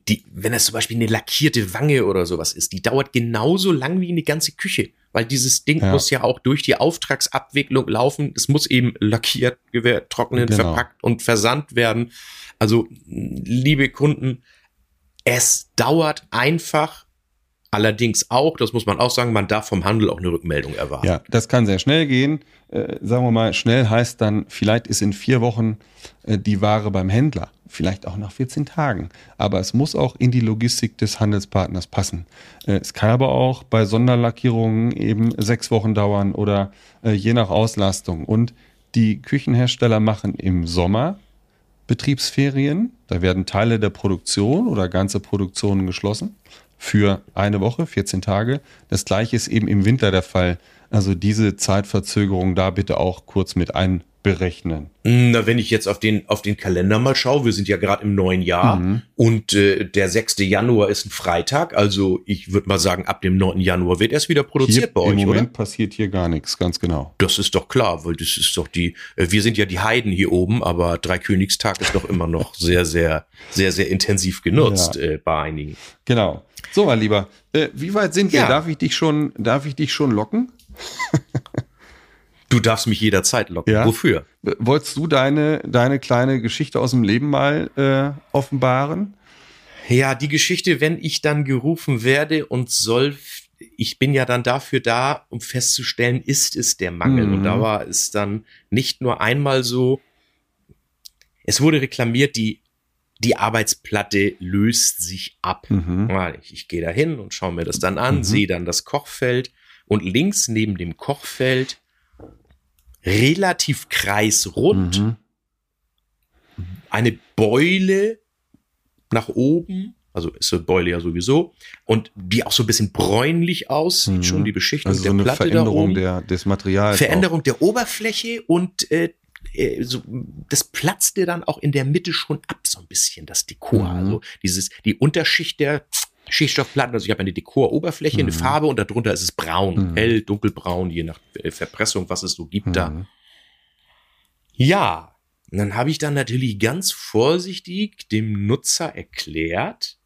Die, wenn es zum Beispiel eine lackierte Wange oder sowas ist, die dauert genauso lang wie eine ganze Küche. Weil dieses Ding Ja. muss ja auch durch die Auftragsabwicklung laufen. Es muss eben lackiert, trocknen, Genau. verpackt und versandt werden. Also, liebe Kunden, es dauert einfach. Allerdings auch, das muss man auch sagen, man darf vom Handel auch eine Rückmeldung erwarten. Ja, das kann sehr schnell gehen. Äh, sagen wir mal, schnell heißt dann, vielleicht ist in vier Wochen äh, die Ware beim Händler, vielleicht auch nach 14 Tagen. Aber es muss auch in die Logistik des Handelspartners passen. Äh, es kann aber auch bei Sonderlackierungen eben sechs Wochen dauern oder äh, je nach Auslastung. Und die Küchenhersteller machen im Sommer Betriebsferien. Da werden Teile der Produktion oder ganze Produktionen geschlossen für eine Woche, 14 Tage. Das gleiche ist eben im Winter der Fall. Also diese Zeitverzögerung da bitte auch kurz mit einberechnen. Na, wenn ich jetzt auf den, auf den Kalender mal schaue, wir sind ja gerade im neuen Jahr Mhm. und äh, der 6. Januar ist ein Freitag, also ich würde mal sagen, ab dem 9. Januar wird erst wieder produziert Hier bei Im euch, Moment oder? passiert hier gar nichts, ganz genau. Das ist doch klar, weil das ist doch die, äh, wir sind ja die Heiden hier oben, aber Dreikönigstag ist doch immer noch sehr, sehr, sehr, sehr intensiv genutzt Ja. äh, bei einigen. Genau. So, mein Lieber, äh, wie weit sind wir? Ja. Darf ich dich schon, darf ich dich schon locken? Du darfst mich jederzeit locken. Ja. Wofür? Wolltest du deine, deine kleine Geschichte aus dem Leben mal äh, offenbaren? Ja, die Geschichte, wenn ich dann gerufen werde und soll, ich bin ja dann dafür da, um festzustellen, ist es der Mangel. Mhm. Und da war es dann nicht nur einmal so, es wurde reklamiert, die, die Arbeitsplatte löst sich ab. Mhm. Ich, ich gehe da hin und schaue mir das dann an, Mhm. sehe dann das Kochfeld und links neben dem Kochfeld relativ kreisrund Mhm. eine Beule nach oben, also ist eine Beule ja sowieso, und die auch so ein bisschen bräunlich aussieht, Mhm. schon die Beschichtung Also so der Platte da Veränderung oben. der, des Materials. Veränderung der Oberfläche und äh, äh, so, das platzte dann auch in der Mitte schon ab, so ein bisschen das Dekor. Mhm. Also dieses, die Unterschicht der Schichtstoffplatten, also ich habe eine Dekoroberfläche, eine Mhm. Farbe und darunter ist es braun, Mhm. hell, dunkelbraun, je nach äh, Verpressung, was es so gibt da. Mhm. Ja, und dann habe ich dann natürlich ganz vorsichtig dem Nutzer erklärt,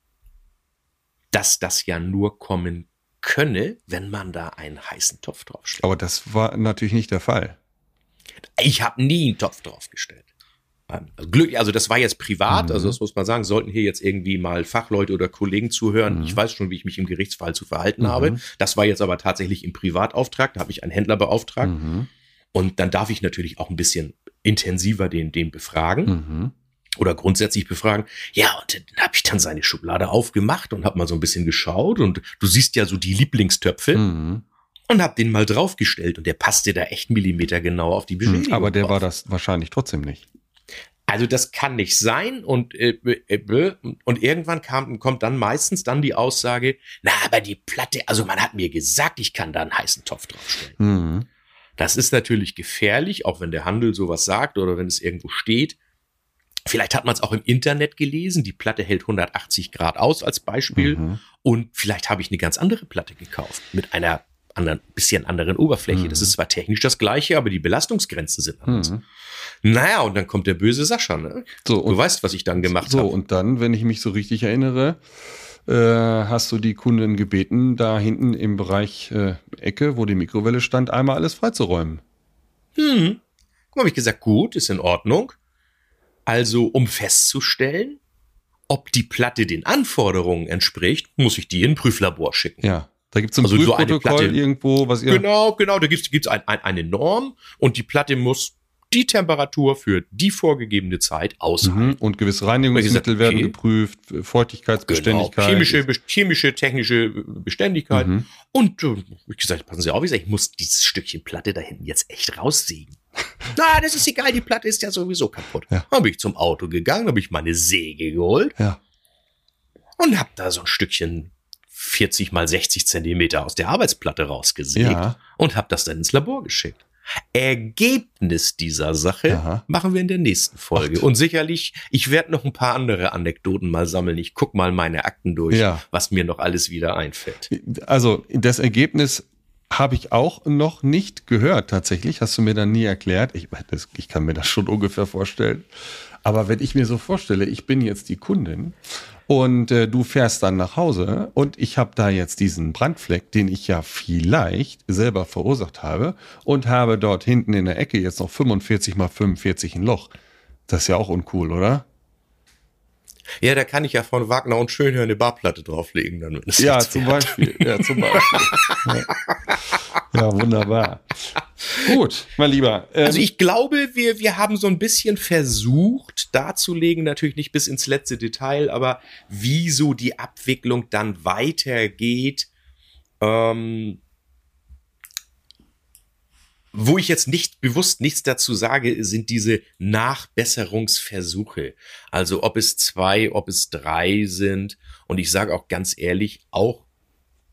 dass das ja nur kommen könne, wenn man da einen heißen Topf draufstellt. Aber das war natürlich nicht der Fall. Ich habe nie einen Topf draufgestellt. Also Glück, also das war jetzt privat, Mhm. also das muss man sagen, sollten hier jetzt irgendwie mal Fachleute oder Kollegen zuhören. Mhm. Ich weiß schon, wie ich mich im Gerichtsfall zu verhalten Mhm. habe. Das war jetzt aber tatsächlich im Privatauftrag, da habe ich einen Händler beauftragt Mhm. und dann darf ich natürlich auch ein bisschen intensiver den, den befragen Mhm. oder grundsätzlich befragen. Ja, und dann habe ich dann seine Schublade aufgemacht und habe mal so ein bisschen geschaut und du siehst ja so die Lieblingstöpfe Mhm. Und habe den mal draufgestellt und der passte da echt Millimeter genau auf die Beschädigung. Mhm. Aber der drauf. war das wahrscheinlich trotzdem nicht. Also das kann nicht sein und äh, äh, und irgendwann kam kommt dann meistens dann die Aussage, na aber die Platte, also man hat mir gesagt, ich kann da einen heißen Topf draufstellen. Mhm. Das ist natürlich gefährlich, auch wenn der Handel sowas sagt oder wenn es irgendwo steht. Vielleicht hat man es auch im Internet gelesen, die Platte hält 180 Grad aus als Beispiel Mhm. und vielleicht habe ich eine ganz andere Platte gekauft mit einer anderen, bisschen anderen Oberfläche. Mhm. Das ist zwar technisch das gleiche, aber die Belastungsgrenzen sind anders. Mhm. Naja, und dann kommt der böse Sascha, ne? So, Du weißt, was ich dann gemacht So, habe. und dann, wenn ich mich so richtig erinnere, äh, hast du die Kunden gebeten, da hinten im Bereich äh, Ecke, wo die Mikrowelle stand, einmal alles freizuräumen. Hm. Habe ich gesagt, gut, ist in Ordnung. Also, um festzustellen, ob die Platte den Anforderungen entspricht, muss ich die in ein Prüflabor schicken. Ja. Da gibt es ein Also so eine Prüfprotokoll Platte- irgendwo, was ihr. Genau, genau, da gibt's gibt's ein, ein, eine Norm und die Platte muss die Temperatur für die vorgegebene Zeit aushalten. Mhm. Und gewisse Reinigungsmittel gesagt, werden okay. geprüft, Feuchtigkeitsbeständigkeit. Genau, chemische, Be- chemische, technische Beständigkeit. Mhm. Und äh, ich gesagt, passen Sie auf, ich, sag, ich muss dieses Stückchen Platte da hinten jetzt echt raussägen. Na, das ist egal, die Platte ist ja sowieso kaputt. Ja. Habe ich zum Auto gegangen, habe ich meine Säge geholt Ja. und habe da so ein Stückchen 40 mal 60 Zentimeter aus der Arbeitsplatte rausgesägt Ja. und habe das dann ins Labor geschickt. Ergebnis dieser Sache Aha. machen wir in der nächsten Folge. Ach. Und sicherlich, ich werde noch ein paar andere Anekdoten mal sammeln. Ich guck mal meine Akten durch, Ja. was mir noch alles wieder einfällt. Also, das Ergebnis habe ich auch noch nicht gehört, tatsächlich. Hast du mir dann nie erklärt. Ich, das, ich kann mir das schon ungefähr vorstellen. Aber wenn ich mir so vorstelle, ich bin jetzt die Kundin und äh, du fährst dann nach Hause und ich habe da jetzt diesen Brandfleck, den ich ja vielleicht selber verursacht habe und habe dort hinten in der Ecke jetzt noch 45 mal 45 ein Loch. Das ist ja auch uncool, oder? Ja, da kann ich ja von Wagner und Schönhör eine Barplatte drauflegen. Dann, wenn es Ja, nichts zum. Beispiel. Ja, zum Beispiel. Ja, wunderbar. Gut, mein Lieber. ähm, Also ich glaube, wir, wir haben so ein bisschen versucht darzulegen, natürlich nicht bis ins letzte Detail, aber wie so die Abwicklung dann weitergeht. Ähm, wo ich jetzt nicht bewusst nichts dazu sage, sind diese Nachbesserungsversuche. Also ob es zwei, ob es drei sind. Und ich sage auch ganz ehrlich, auch,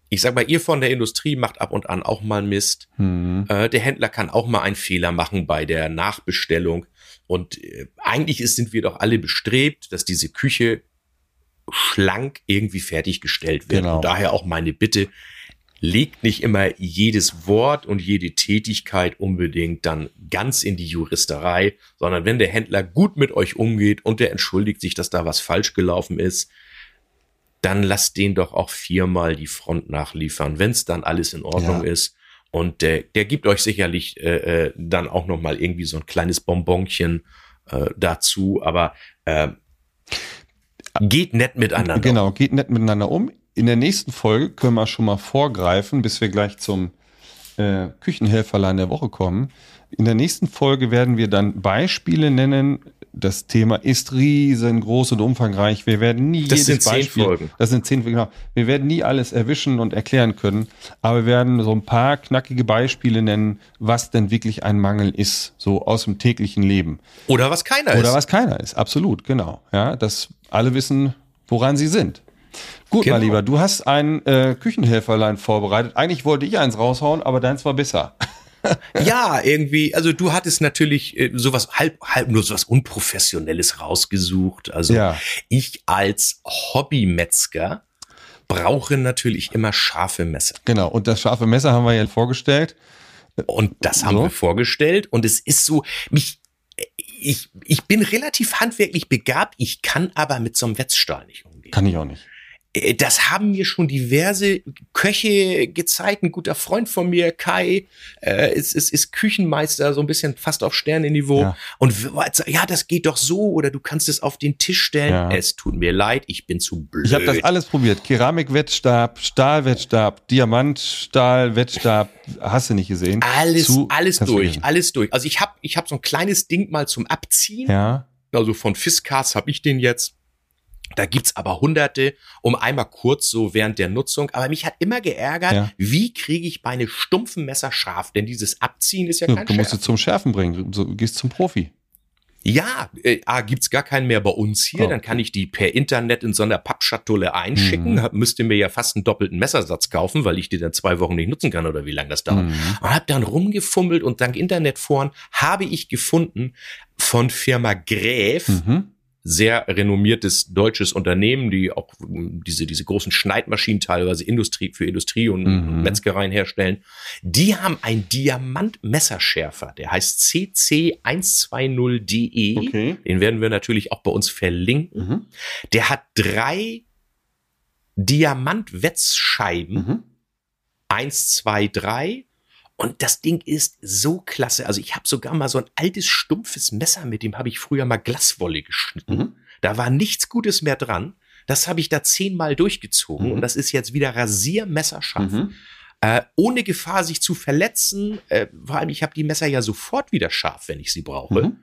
ich sag mal, ihr von der Industrie macht ab und an auch mal Mist. hm, Äh, der Händler kann auch mal einen Fehler machen bei der Nachbestellung. Und äh, eigentlich ist, sind wir doch alle bestrebt, dass diese Küche schlank irgendwie fertiggestellt wird. Genau. Und daher auch meine Bitte, legt nicht immer jedes Wort und jede Tätigkeit unbedingt dann ganz in die Juristerei, sondern wenn der Händler gut mit euch umgeht und der entschuldigt sich, dass da was falsch gelaufen ist, dann lasst den doch auch viermal die Front nachliefern, wenn es dann alles in Ordnung Ja. ist. Und der, der gibt euch sicherlich äh, äh, dann auch noch mal irgendwie so ein kleines Bonbonchen äh, dazu. Aber äh, geht nett miteinander. Genau, geht nett miteinander um. In der nächsten Folge können wir schon mal vorgreifen, bis wir gleich zum äh, Küchenhelferlein der Woche kommen. In der nächsten Folge werden wir dann Beispiele nennen. Das Thema ist riesengroß und umfangreich. Wir werden nie Das jedes sind zehn Beispiel, Folgen. das sind zehn, genau. Wir werden nie alles erwischen und erklären können, aber wir werden so ein paar knackige Beispiele nennen, was denn wirklich ein Mangel ist, so aus dem täglichen Leben. Oder was keiner ist. Oder was keiner ist, absolut, genau. Ja, dass alle wissen, woran sie sind. Gut, Genau. mein Lieber, du hast ein äh, Küchenhelferlein vorbereitet. Eigentlich wollte ich eins raushauen, aber deins war besser. Ja, irgendwie, also du hattest natürlich äh, sowas halb, halb nur sowas Unprofessionelles rausgesucht. Also Ja. ich als Hobbymetzger brauche natürlich immer scharfe Messer. Genau, und das scharfe Messer haben wir ja vorgestellt. Und das haben So. wir vorgestellt. Und es ist so, mich, ich, ich bin relativ handwerklich begabt, ich kann aber mit so einem Wetzstahl nicht umgehen. Kann ich auch nicht. Äh, Das haben mir schon diverse Köche gezeigt. Ein guter Freund von mir, Kai, äh, ist, ist, ist Küchenmeister, so ein bisschen fast auf Sternenniveau. Ja. Und ja, das geht doch so oder du kannst es auf den Tisch stellen. Ja. Es tut mir leid, ich bin zu blöd. Ich habe das alles probiert. Keramikwettstab, Stahlwettstab, Diamantstahlwettstab. Hast du nicht gesehen? alles, Zu- alles durch, alles durch. Also ich habe ich hab so ein kleines Ding mal zum Abziehen. Ja. Also von Fiskars habe ich den jetzt. Da gibt's aber hunderte, um einmal kurz so während der Nutzung. Aber mich hat immer geärgert, Ja. wie kriege ich meine stumpfen Messer scharf? Denn dieses Abziehen ist ja Ja, kein du musst Scherz. es zum Schärfen bringen. Du gehst zum Profi. Ja, äh, A, gibt's gar keinen mehr bei uns hier. Oh. Dann kann ich die per Internet in so einer Pappschatulle einschicken. Mhm. Hab, müsste mir ja fast einen doppelten Messersatz kaufen, weil ich die dann zwei Wochen nicht nutzen kann oder wie lange das dauert. Mhm. Und habe dann rumgefummelt und dank Internetforen habe ich gefunden von Firma Gräf, Mhm. Sehr renommiertes deutsches Unternehmen, die auch ähm, diese, diese großen Schneidmaschinen teilweise Industrie, für Industrie und Mhm. Metzgereien herstellen. Die haben einen Diamant-Messerschärfer, der heißt CC120DE. Okay. Den werden wir natürlich auch bei uns verlinken. Mhm. Der hat drei Diamant-Wetzscheiben. Mhm. Eins, zwei, drei. Und das Ding ist so klasse. Also ich habe sogar mal so ein altes, stumpfes Messer, mit dem habe ich früher mal Glaswolle geschnitten. Mhm. Da war nichts Gutes mehr dran. Das habe ich da zehnmal durchgezogen Mhm. und das ist jetzt wieder rasiermesserscharf. Mhm. Äh, ohne Gefahr, sich zu verletzen. Äh, vor allem, ich habe die Messer ja sofort wieder scharf, wenn ich sie brauche. Mhm.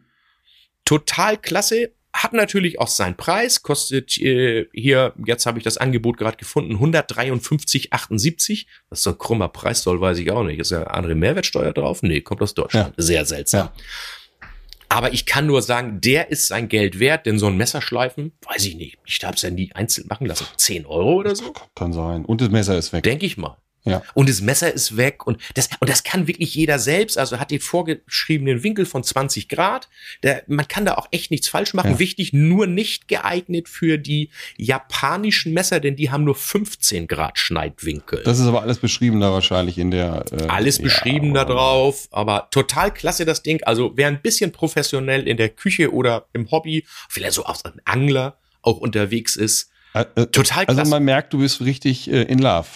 Total klasse. Hat natürlich auch seinen Preis, kostet äh, hier, jetzt habe ich das Angebot gerade gefunden, 153,78. Was so ein krummer Preis soll, weiß ich auch nicht. Ist ja andere Mehrwertsteuer drauf? Nee, kommt aus Deutschland. Sehr seltsam. Aber ich kann nur sagen, der ist sein Geld wert, denn so ein Messerschleifen, weiß ich nicht. Ich habe es ja nie einzeln machen lassen. 10 Euro oder so? Kann sein. Und das Messer ist weg. Denke ich mal. Ja. Und das Messer ist weg und das, und das kann wirklich jeder selbst, also hat den vorgeschriebenen Winkel von 20 Grad. Der, man kann da auch echt nichts falsch machen. Ja. Wichtig, nur nicht geeignet für die japanischen Messer, denn die haben nur 15 Grad Schneidwinkel. Das ist aber alles beschrieben da wahrscheinlich in der. Äh, Alles beschrieben ja, da drauf, aber total klasse das Ding. Also wer ein bisschen professionell in der Küche oder im Hobby, vielleicht so auch ein Angler auch unterwegs ist, Äh, äh, total klasse. Also man merkt, du bist richtig äh, in Love.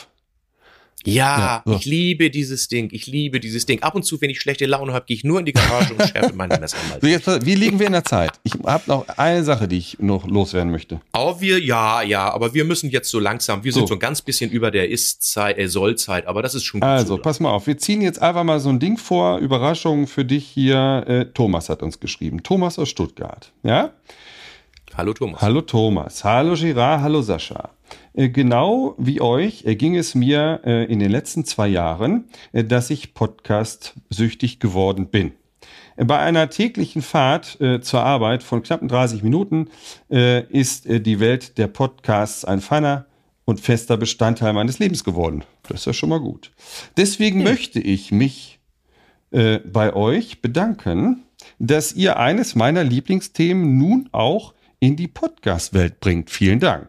Ja, Ja, ich liebe dieses Ding. Ich liebe dieses Ding. Ab und zu, wenn ich schlechte Laune habe, gehe ich nur in die Garage und schärfe meine Messer mal. So, jetzt, wie liegen wir in der Zeit? Ich habe noch eine Sache, die ich noch loswerden möchte. Aber wir, ja, ja, aber wir müssen jetzt so langsam, wir sind So. so ein ganz bisschen über der Ist-Zeit, äh, Soll-Zeit, aber das ist schon gut Also, so. pass mal auf. Wir ziehen jetzt einfach mal so ein Ding vor. Überraschung für dich hier. Äh, Thomas hat uns geschrieben. Thomas aus Stuttgart. Ja? Hallo Thomas. Hallo Thomas, hallo Girard, hallo Sascha. Äh, Genau wie euch äh, ging es mir äh, in den letzten zwei Jahren, dass ich Podcast-süchtig geworden bin. Bei einer täglichen Fahrt äh, zur Arbeit von knappen 30 Minuten äh, ist äh, die Welt der Podcasts ein feiner und fester Bestandteil meines Lebens geworden. Das ist ja schon mal gut. Deswegen möchte ich mich bei euch bedanken, dass ihr eines meiner Lieblingsthemen nun auch in die Podcast-Welt bringt. Vielen Dank.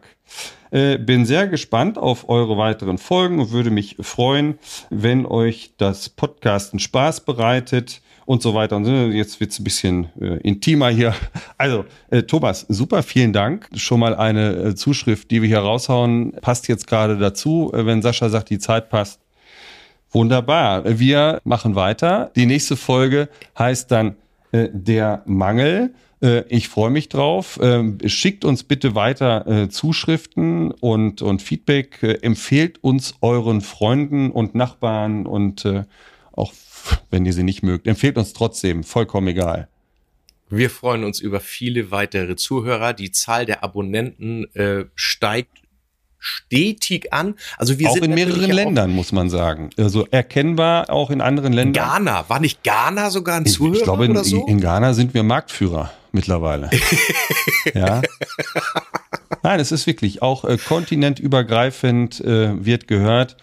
Äh, bin sehr gespannt auf eure weiteren Folgen und würde mich freuen, wenn euch das Podcasten Spaß bereitet und so weiter. Und so. jetzt wird's ein bisschen äh, intimer hier. Also, äh, Thomas, super, vielen Dank. Schon mal eine äh, Zuschrift, die wir hier raushauen, passt jetzt gerade dazu, äh, wenn Sascha sagt, die Zeit passt. Wunderbar. Wir machen weiter. Die nächste Folge heißt dann äh, Der Mangel. Äh, ich freue mich drauf. Ähm, schickt uns bitte weiter äh, Zuschriften und, und Feedback. Empfehlt uns euren Freunden und Nachbarn und auch wenn ihr sie nicht mögt, empfehlt uns trotzdem. Vollkommen egal. Wir freuen uns über viele weitere Zuhörer. Die Zahl der Abonnenten äh, steigt stetig an. Also wir auch sind in mehreren Ländern, muss man sagen. Also erkennbar auch in anderen Ländern. Ghana, war nicht Ghana sogar ein Zuhörer ich glaube, in, oder so? in Ghana sind wir Marktführer mittlerweile. ja. Nein, es ist wirklich auch äh, kontinentübergreifend äh, wird gehört.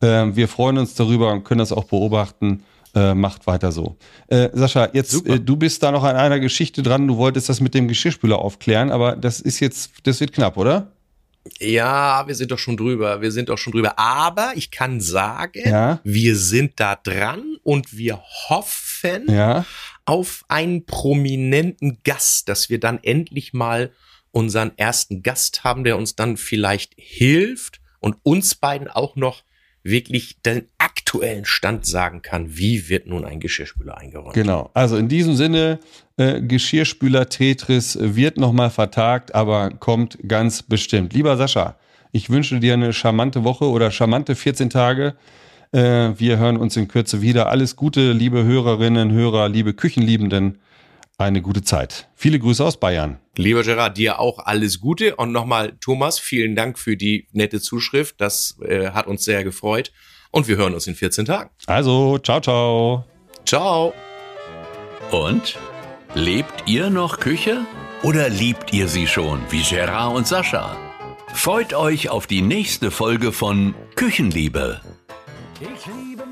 Äh, wir freuen uns darüber und können das auch beobachten. Äh, macht weiter so. Äh, Sascha, jetzt äh, du bist da noch an einer Geschichte dran. Du wolltest das mit dem Geschirrspüler aufklären, aber das ist jetzt, das wird knapp, oder? Ja, wir sind doch schon drüber. Wir sind doch schon drüber. Aber ich kann sagen, Ja. wir sind da dran und wir hoffen Ja. auf einen prominenten Gast, dass wir dann endlich mal unseren ersten Gast haben, der uns dann vielleicht hilft und uns beiden auch noch wirklich den aktuellen Stand sagen kann, wie wird nun ein Geschirrspüler eingeräumt. Genau. Also in diesem Sinne, äh, Geschirrspüler Tetris wird nochmal vertagt, aber kommt ganz bestimmt. Lieber Sascha, ich wünsche dir eine charmante Woche oder charmante 14 Tage. Äh, wir hören uns in Kürze wieder. Alles Gute, liebe Hörerinnen, Hörer, liebe Küchenliebenden. Eine gute Zeit. Viele Grüße aus Bayern. Lieber Gerard, dir auch alles Gute und nochmal Thomas, vielen Dank für die nette Zuschrift. Das äh, hat uns sehr gefreut und wir hören uns in 14 Tagen. Also, ciao, ciao. Ciao. Und? Lebt ihr noch Küche? Oder liebt ihr sie schon, wie Gerard und Sascha? Freut euch auf die nächste Folge von Küchenliebe. Ich liebe